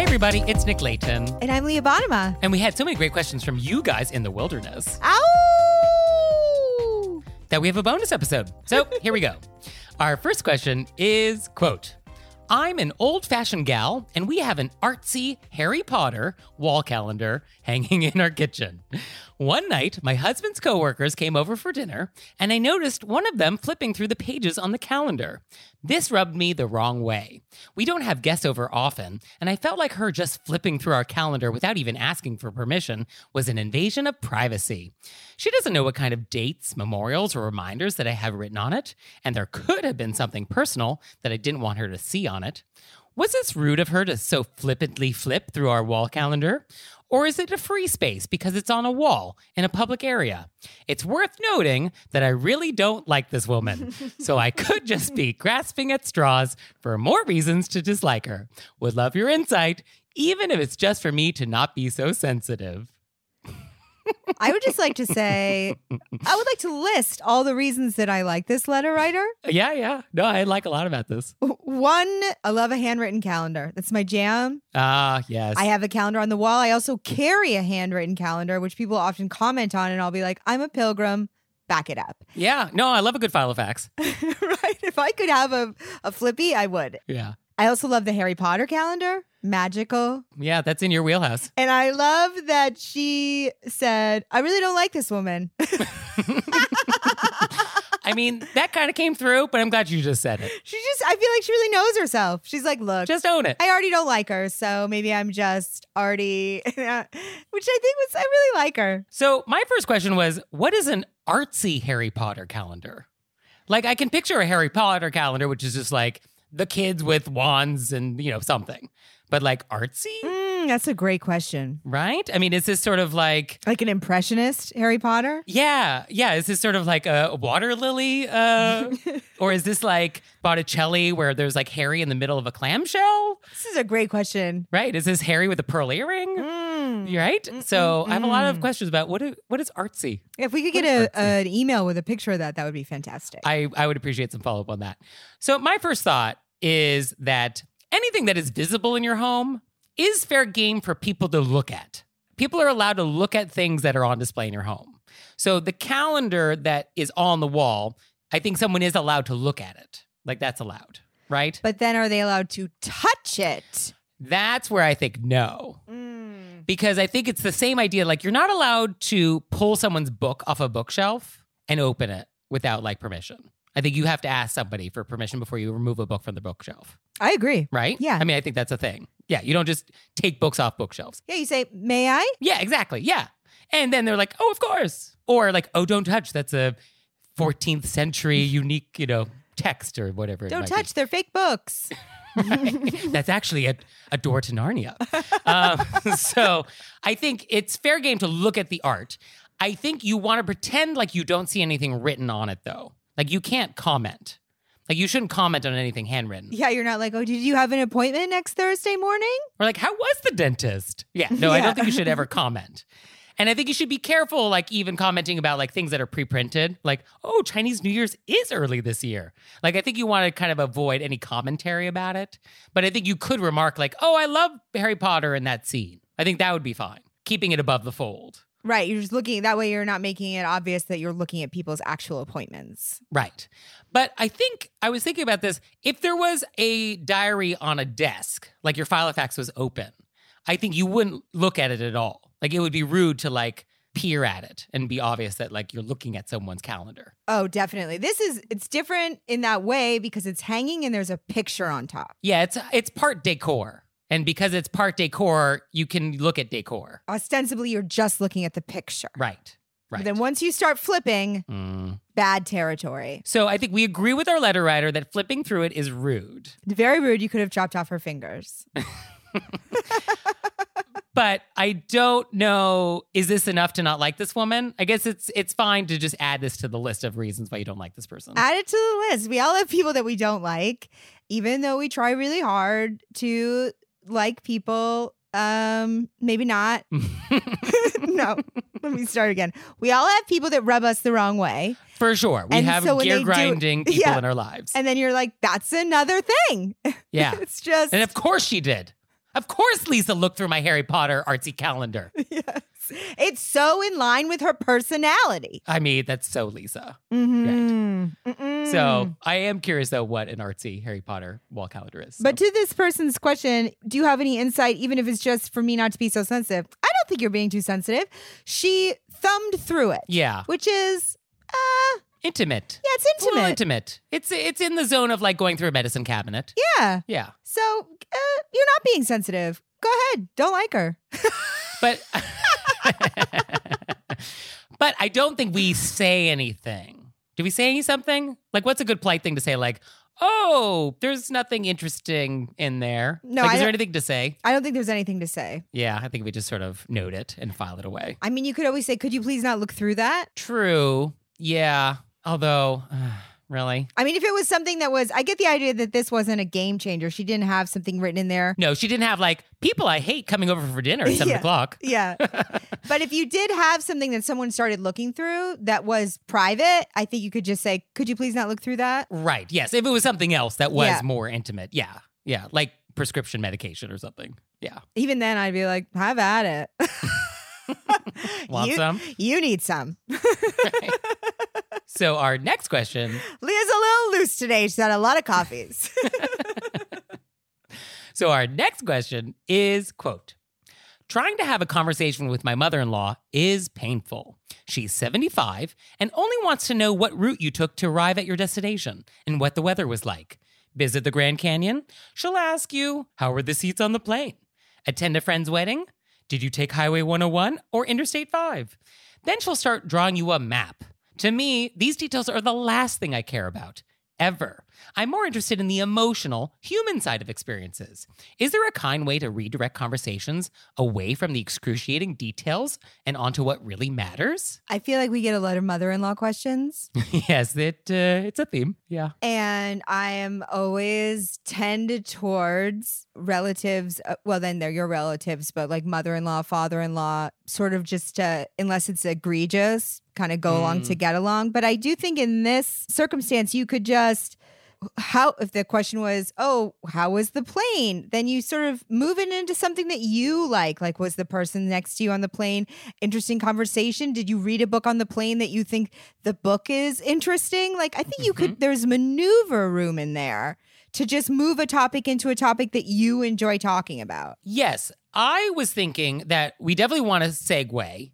Hey everybody, it's Nick Leighton. And I'm Leah Bonnema. And we had so many great questions from you guys in the wilderness. Ow! that we have a bonus episode. So here we go. Our first question is quote, I'm an old fashioned gal, and we have an artsy Harry Potter wall calendar hanging in our kitchen. One night, my husband's coworkers came over for dinner, and I noticed one of them flipping through the pages on the calendar. This rubbed me the wrong way. We don't have guests over often, and I felt like her just flipping through our calendar without even asking for permission was an invasion of privacy. She doesn't know what kind of dates, memorials, or reminders that I have written on it, and there could have been something personal that I didn't want her to see on it. Was this rude of her to so flippantly flip through our wall calendar? Or is it a free space because it's on a wall in a public area? It's worth noting that I really don't like this woman, so I could just be grasping at straws for more reasons to dislike her. Would love your insight, even if it's just for me to not be so sensitive. I would just like to say, I would like to list all the reasons that I like this letter writer. Yeah, yeah. No, I like a lot about this. One, I love a handwritten calendar. That's my jam. Ah, yes. I have a calendar on the wall. I also carry a handwritten calendar, which people often comment on, and I'll be like, I'm a pilgrim. Back it up. yeah, no, I love a good Filofax. right? If I could have a, a flippy, I would. Yeah. I also love the Harry Potter calendar, magical. Yeah, that's in your wheelhouse. And I love that she said, I really don't like this woman. I mean, that kind of came through, but I'm glad you just said it. she just, I feel like she really knows herself. She's like, look, Just own it. I already don't like her. So maybe I'm just already, which I think was, I really like her. So, my first question was what is an artsy Harry Potter calendar? Like, I can picture a Harry Potter calendar, which is just like the kids with wands and, you know, something. But like artsy, Mm, that's a great question. right? I mean, is this sort of like, Like an impressionist Harry Potter? yeah, yeah, is this sort of like a water lily? Uh, or is this like Botticelli where there's like Harry in the middle of a clamshell? This is a great question. Right? Is this Harry with a pearl earring? Mm. Right? So I have a lot of questions about what is, what is artsy? If we could What get a, an email with a picture of that, that would be fantastic. I, I would appreciate some follow up on that. So, my first thought is that anything that is visible in your home is fair game for people to look at. People are allowed to look at things that are on display in your home. So, the calendar that is on the wall, I think someone is allowed to look at it. Like, that's allowed, right? but then are they allowed to touch it? That's where I think no. Mm. because I think it's the same idea. Like you're not allowed to pull someone's book off a bookshelf and open it without like permission. I think you have to ask somebody for permission before you remove a book from the bookshelf, I agree. right? Yeah. I mean, I think that's a thing. Yeah, you don't just take books off bookshelves. Yeah, you say, may I? Yeah, exactly. Yeah. And then they're like, "Oh, of course." Or like, "Oh, don't touch. That's a 14th century unique, you know, text or whatever Don't might be." touch, they're fake books. That's actually a, a door to Narnia. um, so I think it's fair game to look at the art. I think you want to pretend like you don't see anything written on it, though. Like you can't comment. Like you shouldn't comment on anything handwritten. Yeah, you're not like, oh, did you have an appointment next Thursday morning? Or like, how was the dentist? Yeah, no, I don't think you should ever comment. And I think you should be careful, like even commenting about like things that are pre-printed, like, oh, Chinese New Year's is early this year. Like I think you want to kind of avoid any commentary about it. But I think you could remark like, oh, I love Harry Potter in that scene. I think that would be fine. Keeping it above the fold. Right. You're just looking that way you're not making it obvious that you're looking at people's actual appointments. Right. But I think I was thinking about this. If there was a diary on a desk, like your Filofax was open, I think you wouldn't look at it at all. Like it would be rude to like peer at it and be obvious that like you're looking at someone's calendar. Oh, definitely. This is it's different in that way because it's hanging and there's a picture on top. Yeah, it's it's part decor. And because it's part decor, you can look at decor. Ostensibly you're just looking at the picture. Right. Right. But then once you start flipping, Mm. bad territory. So I think we agree with our letter writer that flipping through it is rude. Very rude. You could have chopped off her fingers. But I don't know is this enough to not like this woman? I guess it's it's fine to just add this to the list of reasons why you don't like this person. Add it to the list. We all have people that we don't like, even though we try really hard to like people. Um, maybe not. no. Let me start again. We all have people that rub us the wrong way. For sure. We And have so gear do- grinding people Yeah. in our lives. And then you're like, that's another thing. yeah. it's just And of course she did. Of course Lisa looked through my Harry Potter artsy calendar. yes. It's so in line with her personality. I mean, that's so Lisa. Mhm. Mm-mm. So I am curious though what an artsy Harry Potter wall calendar is. But to this person's question, do you have any insight, even if it's just for me not to be so sensitive? I don't think you're being too sensitive. She thumbed through it, yeah, which is, uh, intimate. yeah, it's It's intimate. intimate. It's it's in the zone of like going through a medicine cabinet. Yeah. Yeah. So uh, you're not being sensitive. Go ahead. Don't like her. But But I don't think we say anything. Do we say any something? Like what's a good polite thing to say like, "Oh, there's nothing interesting in there." No, like, is there anything to say? I don't think there's anything to say. Yeah, I think we just sort of note it and file it away. I mean, you could always say, could you please not look through that? True. Yeah. Although, really? I mean, if it was something that was, I get the idea that this wasn't a game changer. She didn't have something written in there. No, she didn't have like people I hate coming over for dinner at seven Yeah. o'clock. Yeah. but if you did have something that someone started looking through that was private, I think you could just say, could you please not look through that? Right. Yes. If it was something else that was Yeah. more intimate. Yeah. Yeah. Like prescription medication or something. Yeah. Even then, I'd be like, have at it. Want you, some? you need some. So our next question. Leah's a little loose today. She's had a lot of coffees. So our next question is quote Trying to have a conversation with my mother in law is painful. She's 75 and only wants to know what route you took to arrive at your destination and what the weather was like. Visit the Grand Canyon? She'll ask you, How were the seats on the plane? Attend a friend's wedding? Did you take Highway 101 or Interstate 5? Then she'll start drawing you a map. To me, these details are the last thing I care about. Ever. I'm more interested in the emotional, human side of experiences. Is there a kind way to redirect conversations away from the excruciating details and onto what really matters? I feel like we get a lot of mother in law questions. yes, it uh, it's a theme. Yeah. And I am always tended towards relatives. Uh, well, then they're your relatives, but like mother in law, father in law, sort of just to, unless it's egregious, kind of go along Mm. to get along. But I do think in this circumstance, you could just. How, if the question was, oh, how was the plane? Then you sort of move it into something that you like. Like, was the person next to you on the plane interesting conversation? Did you read a book on the plane that you think the book is interesting? Like, I think you could, mm-hmm. there's maneuver room in there to just move a topic into a topic that you enjoy talking about. Yes, I was thinking that we definitely want to segue,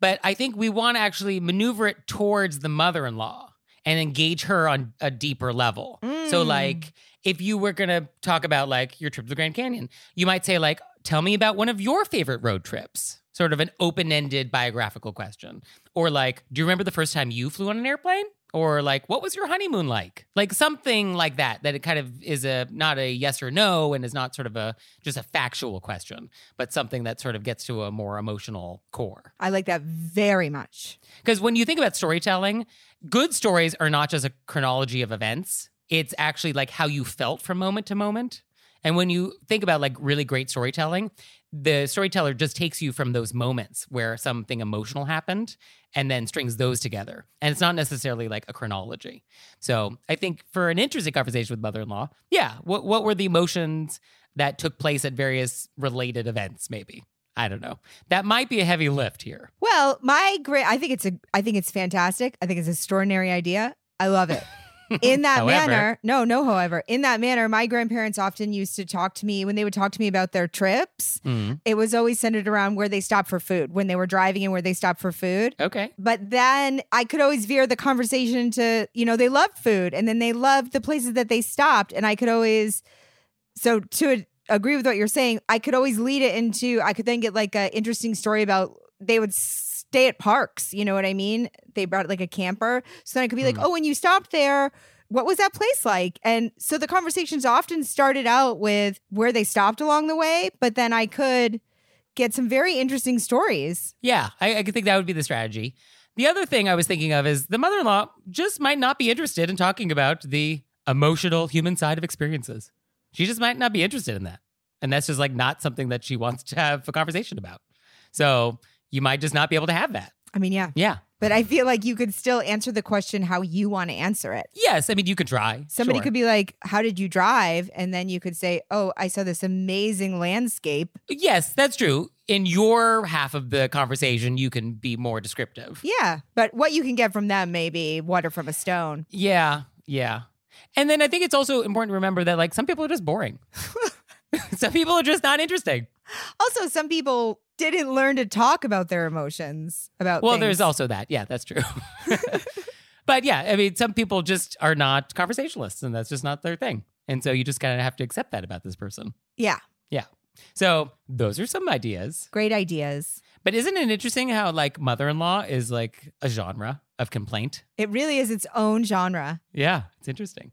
but I think we want to actually maneuver it towards the mother in law and engage her on a deeper level. So, Mm. like, if you were going to talk about like your trip to the Grand Canyon, you might say, like, tell me about one of your favorite road trips, sort of an open ended biographical question. Or, like, do you remember the first time you flew on an airplane? Or like, what was your honeymoon like? Like something like that. That it kind of is a not a yes or no, and is not sort of a just a factual question, but something that sort of gets to a more emotional core. I like that very much. Because when you think about storytelling, good stories are not just a chronology of events. It's actually like how you felt from moment to moment. And when you think about like really great storytelling, the storyteller just takes you from those moments where something emotional happened and then strings those together. And it's not necessarily like a chronology. So I think for an interesting conversation with mother in law, yeah, what, what were the emotions that took place at various related events, maybe? I don't know. That might be a heavy lift here. Well, my great I think it's a I think it's fantastic. I think it's an extraordinary idea. I love it. In that manner, no, no, however, in that manner, my grandparents often used to talk to me when they would talk to me about their trips. Mm, It was always centered around where they stopped for food, when they were driving and where they stopped for food. okay. But then I could always veer the conversation to, you know, they loved food and then they loved the places that they stopped. And I could always, so to agree with what you're saying, I could always lead it into, I could then get like an interesting story about they would stay at parks. You know what I mean? They brought like a camper. So then I could be like, Mhm. oh, when you stopped there, what was that place like? And so the conversations often started out with where they stopped along the way, but then I could get some very interesting stories. Yeah, I, I could think that would be the strategy. The other thing I was thinking of is the mother in law just might not be interested in talking about the emotional human side of experiences. She just might not be interested in that. And that's just like not something that she wants to have a conversation about. So you might just not be able to have that. I mean, yeah. Yeah. But I feel like you could still answer the question how you want to answer it. Yes. I mean, you could try. Somebody Sure. could be like, How did you drive? And then you could say, Oh, I saw this amazing landscape. Yes, that's true. In your half of the conversation, you can be more descriptive. Yeah. But what you can get from them may be water from a stone. Yeah, yeah. And then I think it's also important to remember that like some people are just boring. some people are just not interesting. Also, some people didn't learn to talk about their emotions. About Well, things. there's also that. Yeah, that's true. but yeah, I mean, some people just are not conversationalists and that's just not their thing. And so you just kind of have to accept that about this person. Yeah. Yeah. So those are some ideas. Great ideas. But isn't it interesting how like mother in law is like a genre of complaint? It really is its own genre. Yeah, it's interesting.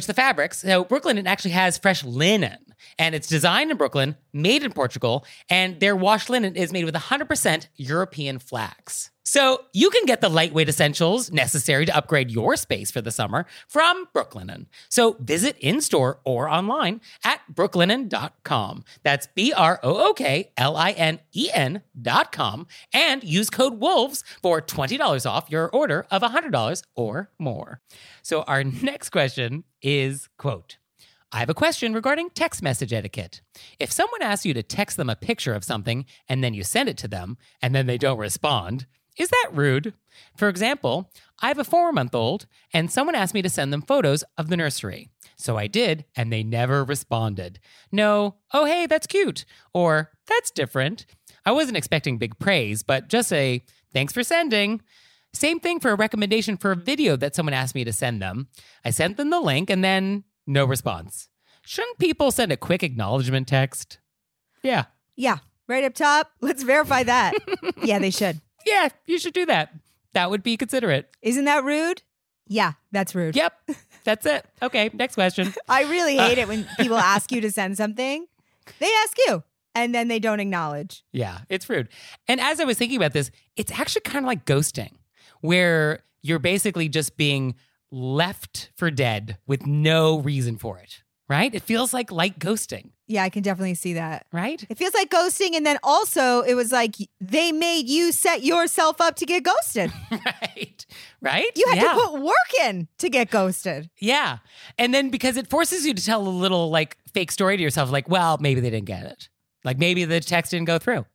the fabrics. So Brooklinen actually has fresh linen. And it's designed in Brooklyn, made in Portugal, and their wash linen is made with 100% European flax. So you can get the lightweight essentials necessary to upgrade your space for the summer from Brooklinen. So visit in-store or online at brooklinen.com. That's B-R-O-O-K-L-I-N-E-N dot com and use code WOLVES for $20 off your order of $100 or more. So our next question is, quote, I have a question regarding text message etiquette. If someone asks you to text them a picture of something and then you send it to them and then they don't respond, is that rude? For example, I have a four month old and someone asked me to send them photos of the nursery. So I did, and they never responded. No, oh, hey, that's cute. Or that's different. I wasn't expecting big praise, but just a thanks for sending. Same thing for a recommendation for a video that someone asked me to send them. I sent them the link and then no response. Shouldn't people send a quick acknowledgement text? Yeah. Yeah, right up top. Let's verify that. yeah, they should. Yeah, you should do that. That would be considerate. Isn't that rude? Yeah, that's rude. Yep. That's it. Okay, next question. I really hate it when people ask you to send something. They ask you and then they don't acknowledge. Yeah, it's rude. And as I was thinking about this, it's actually kind of like ghosting, where you're basically just being left for dead with no reason for it, right? It feels like light ghosting, Yeah, I can definitely see that. right? It feels like ghosting. And then also, it was like they made you set yourself up to get ghosted. right. Right? You had yeah. to put work in to get ghosted. Yeah. And then because it forces you to tell a little like fake story to yourself, like, well, maybe they didn't get it. Like maybe the text didn't go through.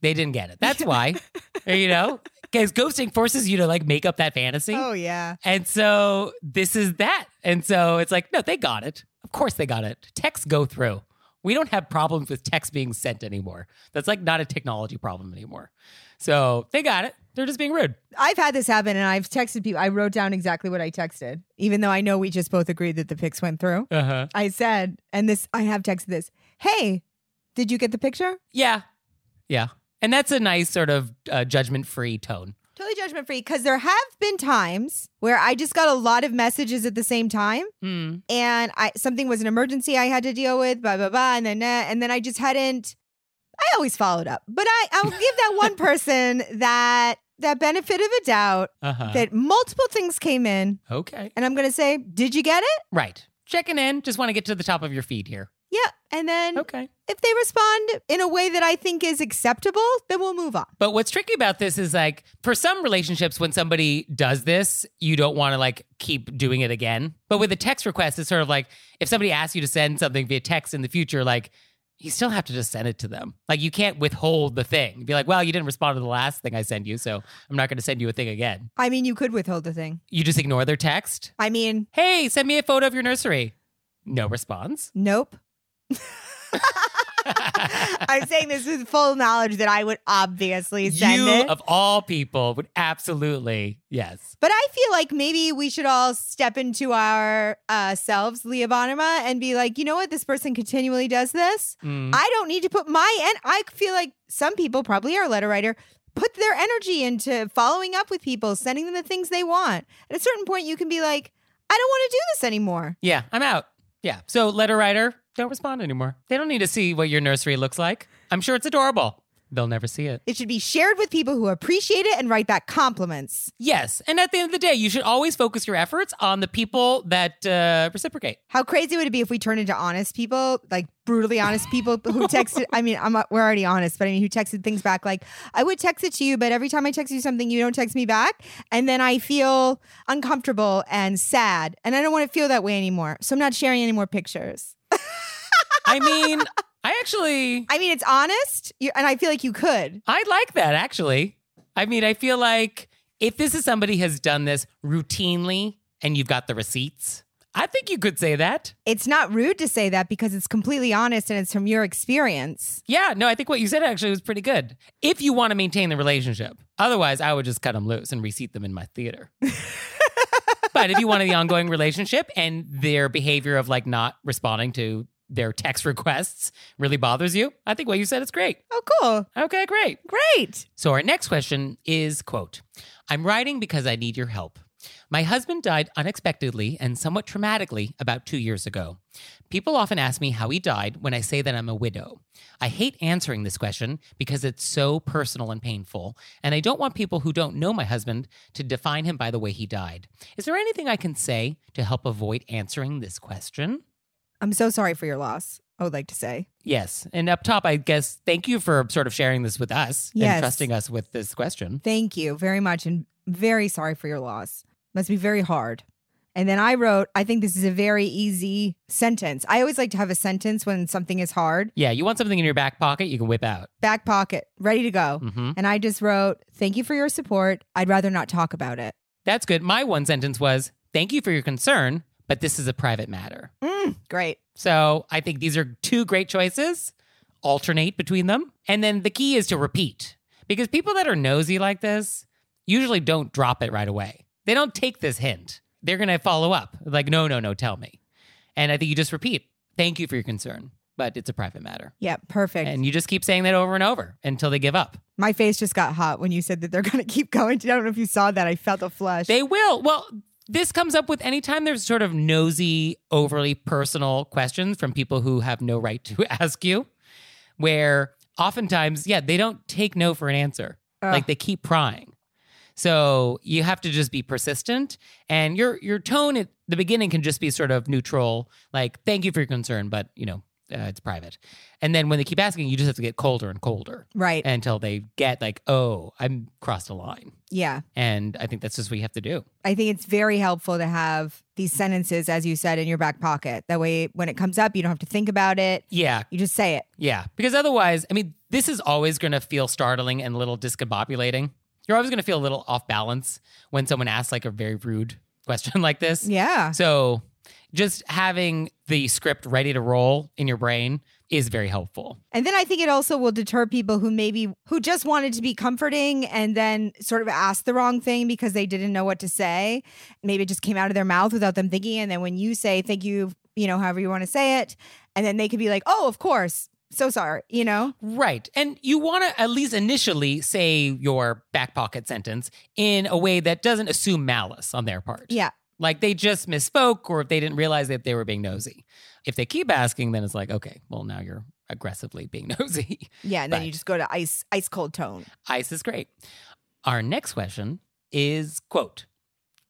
They didn't get it. That's why. you know? Because ghosting forces you to like make up that fantasy. Oh, yeah. And so this is that. And so it's like, no, they got it. Of course they got it. Texts go through. We don't have problems with text being sent anymore. That's like not a technology problem anymore. So they got it. They're just being rude. I've had this happen and I've texted people. I wrote down exactly what I texted, even though I know we just both agreed that the pics went through. Uh huh. I said, and this, I have texted this, hey, did you get the picture? Yeah. Yeah. And that's a nice sort of uh, judgment free tone. Judgment free because there have been times where I just got a lot of messages at the same time Hmm. and I something was an emergency I had to deal with, blah blah blah, and then uh, and then I just hadn't. I always followed up, but I I'll give that one person that that benefit of a doubt Uh huh. that multiple things came in, okay. and I'm gonna say, did you get it? Right. Checking in. Just want to get to the top of your feed here. Yeah, and then Okay. if they respond in a way that I think is acceptable, then we'll move on. But what's tricky about this is like for some relationships, when somebody does this, you don't want to like keep doing it again. But with a text request, it's sort of like if somebody asks you to send something via text in the future, like you still have to just send it to them. Like you can't withhold the thing. Be like, well, you didn't respond to the last thing I sent you, so I'm not going to send you a thing again. I mean, you could withhold the thing. You just ignore their text. I mean, Hey, send me a photo of your nursery. No response. nope. I'm saying this with full knowledge that I would obviously send you it. of all people would absolutely yes. But I feel like maybe we should all step into our uh, selves, Leah Bonnema, and be like, you know what? This person continually does this. Mm. I don't need to put my and I feel like some people, probably our letter writer, put their energy into following up with people, sending them the things they want. At a certain point, you can be like, I don't want to do this anymore. Yeah, I'm out. Yeah. So letter writer, don't respond anymore. They don't need to see what your nursery looks like. I'm sure it's adorable. They'll never see it. It should be shared with people who appreciate it and write back compliments. Yes. And at the end of the day, you should always focus your efforts on the people that uh, reciprocate. How crazy would it be if we turned into honest people, like brutally honest people who texted? I mean, I'm we're already honest, but I mean, who texted things back like, "I would text it to you, but every time I text you something, you don't text me back, and then I feel uncomfortable and sad, and I don't want to feel that way anymore. So I'm not sharing any more pictures." I mean, I actually, I mean, it's honest, you, and I feel like you could. I like that actually. I mean, I feel like if this is somebody has done this routinely and you've got the receipts, I think you could say that. It's not rude to say that because it's completely honest and it's from your experience. Yeah, no, I think what you said actually was pretty good. If you want to maintain the relationship, otherwise, I would just cut them loose and receipt them in my theater. but if you wanted the ongoing relationship and their behavior of like not responding to their text requests really bothers you, I think what you said is great. Oh, cool. Okay, great. Great. So our next question is quote, I'm writing because I need your help. My husband died unexpectedly and somewhat traumatically about two years ago. People often ask me how he died when I say that I'm a widow. I hate answering this question because it's so personal and painful, and I don't want people who don't know my husband to define him by the way he died. Is there anything I can say to help avoid answering this question? I'm so sorry for your loss. I would like to say. Yes. And up top, I guess, thank you for sort of sharing this with us Yes. and trusting us with this question. Thank you very much and very sorry for your loss. Must be very hard. And then I wrote, I think this is a very easy sentence. I always like to have a sentence when something is hard, Yeah, you want something in your back pocket, you can whip out. back pocket, ready to go. hmm And I just wrote, Thank you for your support. I'd rather not talk about it. That's good. My one sentence was, Thank you for your concern, but this is a private matter. Mm, great. So I think these are two great choices. Alternate between them. And then the key is to repeat because people that are nosy like this usually don't drop it right away. They don't take this hint. They're going to follow up like, no, no, no, tell me. And I think you just repeat, thank you for your concern, but it's a private matter. Yeah, perfect. And you just keep saying that over and over until they give up. My face just got hot when you said that they're going to keep going. I don't know if you saw that. I felt a flush. They will. Well, this comes up with anytime there's sort of nosy, overly personal questions from people who have no right to ask you, where oftentimes, yeah, they don't take no for an answer. Ugh. Like they keep prying. So you have to just be persistent, and your your tone at the beginning can just be sort of neutral, like "Thank you for your concern," but you know uh, it's private. And then when they keep asking, you just have to get colder and colder Right. until they get like, "Oh, I'm crossed a line." yeah. And I think that's just what you have to do. I think it's very helpful to have these sentences, as you said, in your back pocket. That way, when it comes up, you don't have to think about it. Yeah, You just say it. Yeah, because otherwise, I mean, this is always going to feel startling and a little discombobulating. You're always going to feel a little off balance when someone asks like a very rude question like this. Yeah. So, just having the script ready to roll in your brain is very helpful. And then I think it also will deter people who maybe who just wanted to be comforting and then sort of asked the wrong thing because they didn't know what to say. Maybe it just came out of their mouth without them thinking. And then when you say thank you, you know, however you want to say it, and then they could be like, oh, of course. So sorry, you know? Right. And you want to at least initially say your back pocket sentence in a way that doesn't assume malice on their part. Yeah. Like they just misspoke or if they didn't realize that they were being nosy. If they keep asking, then it's like, okay, well, now you're aggressively being nosy. Yeah. And then you just go to ice, ice cold tone. Ice is great. Our next question is quote,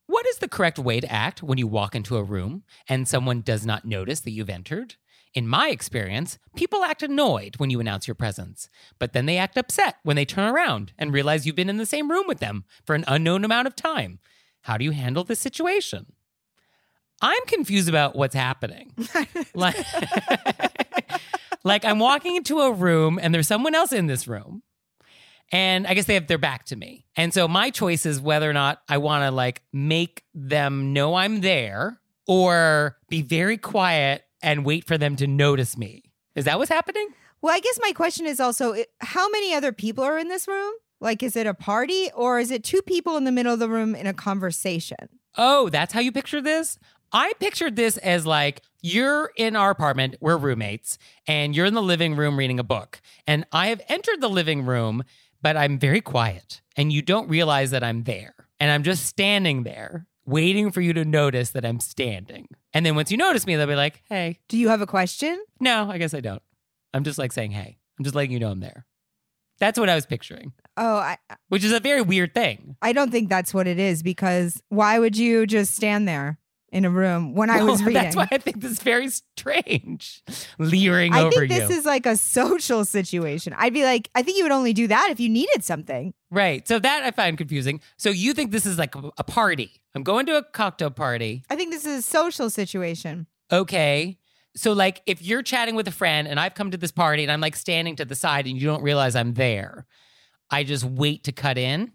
what is the correct way to act when you walk into a room and someone does not notice that you've entered? In my experience, people act annoyed when you announce your presence, but then they act upset when they turn around and realize you've been in the same room with them for an unknown amount of time. How do you handle this situation? I'm confused about what's happening. like, like I'm walking into a room and there's someone else in this room. And I guess they have their back to me. And so my choice is whether or not I want to like make them know I'm there or be very quiet and wait for them to notice me. Is that what's happening? Well, I guess my question is also how many other people are in this room? Like, is it a party or is it two people in the middle of the room in a conversation? Oh, that's how you picture this? I pictured this as like you're in our apartment, we're roommates, and you're in the living room reading a book. And I have entered the living room, but I'm very quiet, and you don't realize that I'm there. And I'm just standing there, waiting for you to notice that I'm standing. And then once you notice me, they'll be like, hey, Do you have a question? no, I guess I don't. I'm just like saying, hey, I'm just letting you know I'm there. That's what I was picturing, Oh, I, which is a very weird thing. I don't think that's what it is because why would you just stand there in a room when I was reading? That's why I think this is very strange. Leering I over think this you. is like a social situation. I'd be like, I think you would only do that if you needed something. right. So that I find confusing. So you think this is like a party. I'm going to a cocktail party. I think this is a social situation. Okay. So like if you're chatting with a friend and I've come to this party and I'm like standing to the side and you don't realize I'm there, I just wait to cut in.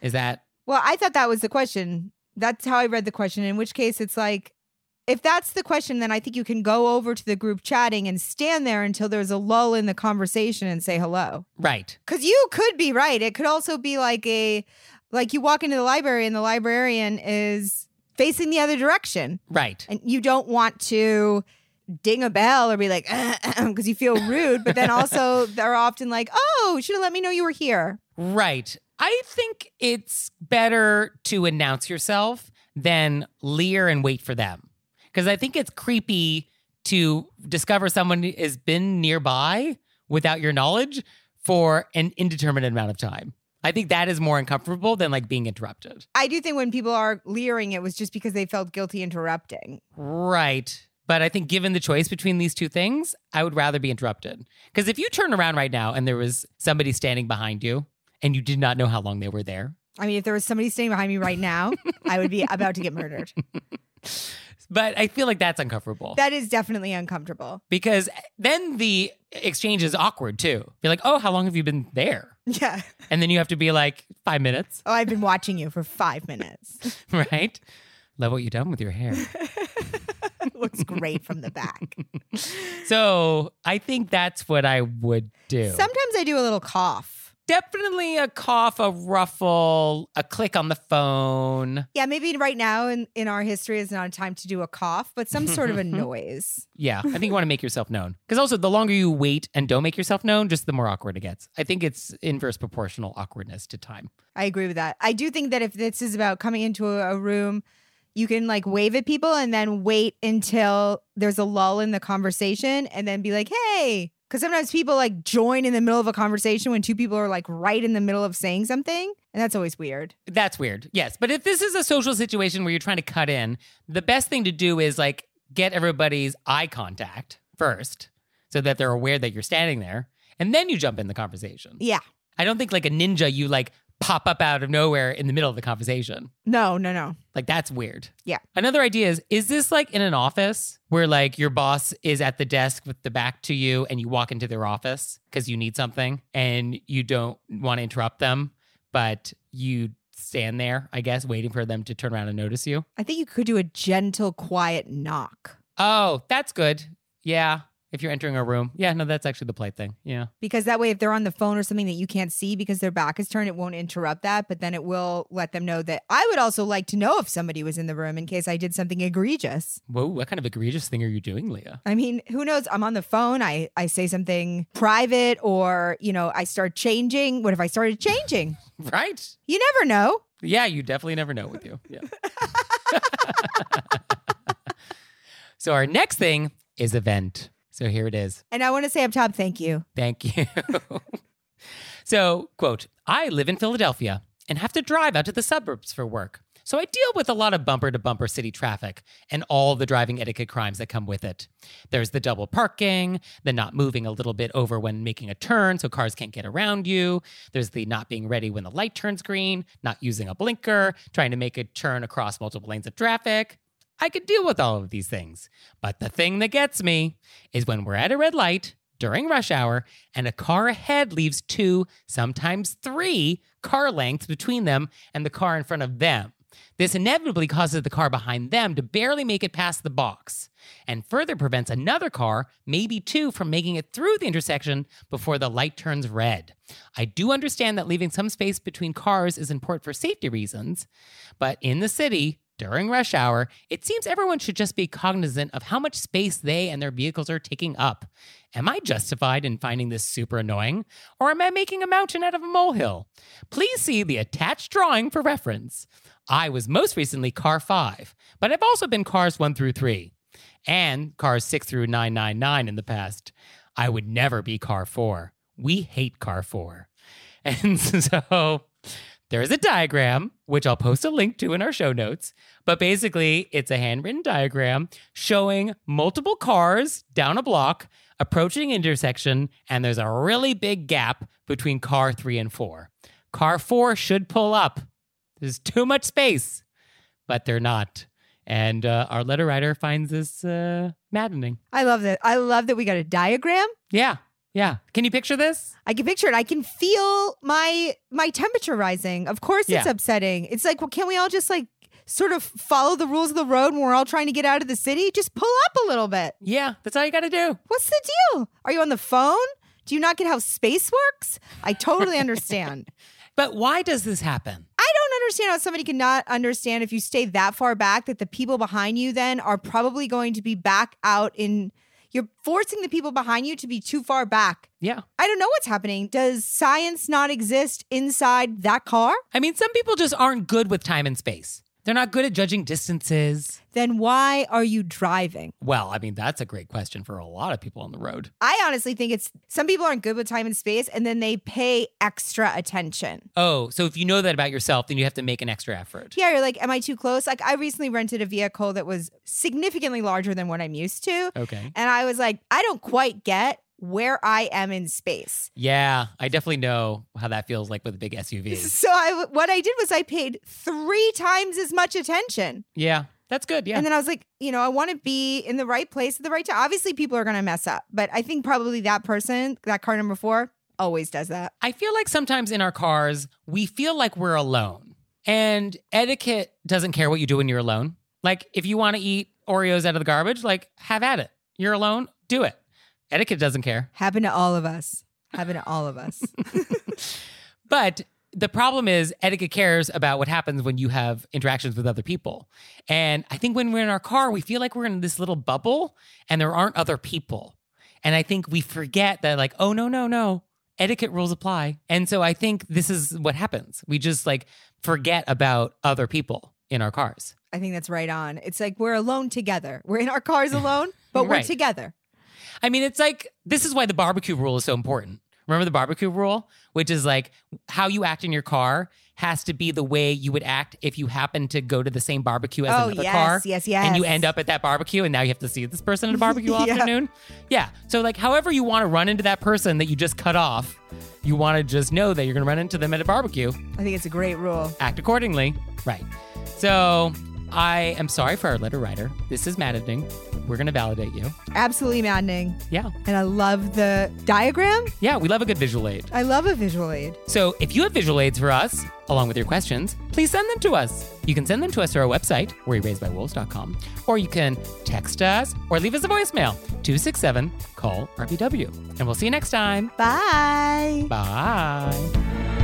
Is that Well, I thought that was the question. That's how I read the question. In which case, it's like, if that's the question, then I think you can go over to the group chatting and stand there until there's a lull in the conversation and say hello. right? Because you could be right. It could also be like a, like you walk into the library and the librarian is facing the other direction Right. and you don't want to ding a bell or be like, because you feel rude. But then also, they're often like, oh, should have let me know you were here. Right. I think it's better to announce yourself than leer and wait for them. Because I think it's creepy to discover someone has been nearby without your knowledge for an indeterminate amount of time. I think that is more uncomfortable than like being interrupted. I do think when people are leering, it was just because they felt guilty interrupting. Right. But I think given the choice between these two things, I would rather be interrupted. Because if you turn around right now and there was somebody standing behind you and you did not know how long they were there, I mean, if there was somebody standing behind me right now, I would be about to get murdered. but I feel like that's uncomfortable. That is definitely uncomfortable. because then the exchange is awkward too. Be like, oh, how long have you been there? Yeah. And then you have to be like, five minutes, Oh, I've been watching you for five minutes. right? Love what you've done with your hair. Looks great from the back. so I think that's what I would do. Sometimes I do a little cough. Definitely a cough, a ruffle, a click on the phone. Yeah, maybe right now in, in our history is not a time to do a cough, but some sort of a noise. Yeah, I think you want to make yourself known. Because also, the longer you wait and don't make yourself known, just the more awkward it gets. I think it's inverse proportional awkwardness to time. I agree with that. I do think that if this is about coming into a, a room, you can like wave at people and then wait until there's a lull in the conversation and then be like, hey. Because sometimes people like join in the middle of a conversation when two people are like right in the middle of saying something. And that's always weird. That's weird. Yes. But if this is a social situation where you're trying to cut in, the best thing to do is like get everybody's eye contact first so that they're aware that you're standing there. And then you jump in the conversation. Yeah. I don't think like a ninja, you like pop up out of nowhere in the middle of the conversation. No, no, no. Like that's weird. Yeah. Another idea is is this like in an office where like your boss is at the desk with the back to you and you walk into their office because you need something and you don't want to interrupt them, but you stand there, I guess, waiting for them to turn around and notice you? I think you could do a gentle, quiet knock. Oh, that's good. Yeah. If you're entering a room. Yeah, no, that's actually the polite thing. Yeah. Because that way, if they're on the phone or something that you can't see because their back is turned, it won't interrupt that. But then it will let them know that I would also like to know if somebody was in the room in case I did something egregious. Whoa, what kind of egregious thing are you doing, Leah? I mean, who knows? I'm on the phone. I, I say something private or, you know, I start changing. What if I started changing? Right. You never know. Yeah, you definitely never know with you. Yeah. so our next thing is event. So here it is. And I want to say up top, thank you. Thank you. so, quote, I live in Philadelphia and have to drive out to the suburbs for work. So I deal with a lot of bumper to bumper city traffic and all the driving etiquette crimes that come with it. There's the double parking, the not moving a little bit over when making a turn so cars can't get around you. There's the not being ready when the light turns green, not using a blinker, trying to make a turn across multiple lanes of traffic. I could deal with all of these things. But the thing that gets me is when we're at a red light during rush hour and a car ahead leaves two, sometimes three car lengths between them and the car in front of them. This inevitably causes the car behind them to barely make it past the box and further prevents another car, maybe two, from making it through the intersection before the light turns red. I do understand that leaving some space between cars is important for safety reasons, but in the city, during rush hour, it seems everyone should just be cognizant of how much space they and their vehicles are taking up. Am I justified in finding this super annoying, or am I making a mountain out of a molehill? Please see the attached drawing for reference. I was most recently car 5, but I've also been cars 1 through 3, and cars 6 through 999 in the past. I would never be car 4. We hate car 4. And so there's a diagram, which I'll post a link to in our show notes. But basically, it's a handwritten diagram showing multiple cars down a block approaching intersection, and there's a really big gap between car three and four. Car four should pull up. There's too much space, but they're not. And uh, our letter writer finds this uh, maddening. I love that. I love that we got a diagram. Yeah. Yeah. Can you picture this? I can picture it. I can feel my my temperature rising. Of course it's Yeah. upsetting. It's like, well, can we all just like sort of follow the rules of the road when we're all trying to get out of the city? Just pull up a little bit. Yeah, that's all you got to do. What's the deal? Are you on the phone? Do you not get how space works? I totally understand. But why does this happen? I don't understand how somebody cannot understand if you stay that far back that the people behind you then are probably going to be back out in you're forcing the people behind you to be too far back. Yeah. I don't know what's happening. Does science not exist inside that car? I mean, some people just aren't good with time and space. They're not good at judging distances. Then why are you driving? Well, I mean, that's a great question for a lot of people on the road. I honestly think it's some people aren't good with time and space and then they pay extra attention. Oh, so if you know that about yourself, then you have to make an extra effort. Yeah, you're like, am I too close? Like, I recently rented a vehicle that was significantly larger than what I'm used to. Okay. And I was like, I don't quite get where I am in space. Yeah, I definitely know how that feels like with a big SUV. So I, what I did was I paid three times as much attention. Yeah, that's good. Yeah. And then I was like, you know, I want to be in the right place at the right time. Obviously, people are going to mess up, but I think probably that person, that car number four, always does that. I feel like sometimes in our cars, we feel like we're alone. And etiquette doesn't care what you do when you're alone. Like, if you want to eat Oreos out of the garbage, like, have at it. You're alone, do it. Etiquette doesn't care. Happened to all of us. Happened to all of us. But the problem is, etiquette cares about what happens when you have interactions with other people. And I think when we're in our car, we feel like we're in this little bubble and there aren't other people. And I think we forget that, like, oh, no, no, no, etiquette rules apply. And so I think this is what happens. We just like forget about other people in our cars. I think that's right on. It's like we're alone together. We're in our cars alone, but we're Right. together. I mean, it's like this is why the barbecue rule is so important. Remember the barbecue rule, which is like how you act in your car has to be the way you would act if you happen to go to the same barbecue as Oh, another yes, car. yes, And you end up at that barbecue, and now you have to see this person at a barbecue Yeah. afternoon. Yeah. So, like, however you want to run into that person that you just cut off, you want to just know that you're going to run into them at a barbecue. I think it's a great rule. Act accordingly. Right. So, I am sorry for our letter writer. This is maddening. We're going to validate you. Absolutely maddening. Yeah. And I love the diagram. Yeah. We love a good visual aid. I love a visual aid. So if you have visual aids for us, along with your questions, please send them to us. You can send them to us through our website, wereyouraisedbywolves.com, or you can text us or leave us a voicemail, 267 call RBW. And we'll see you next time. Bye. Bye.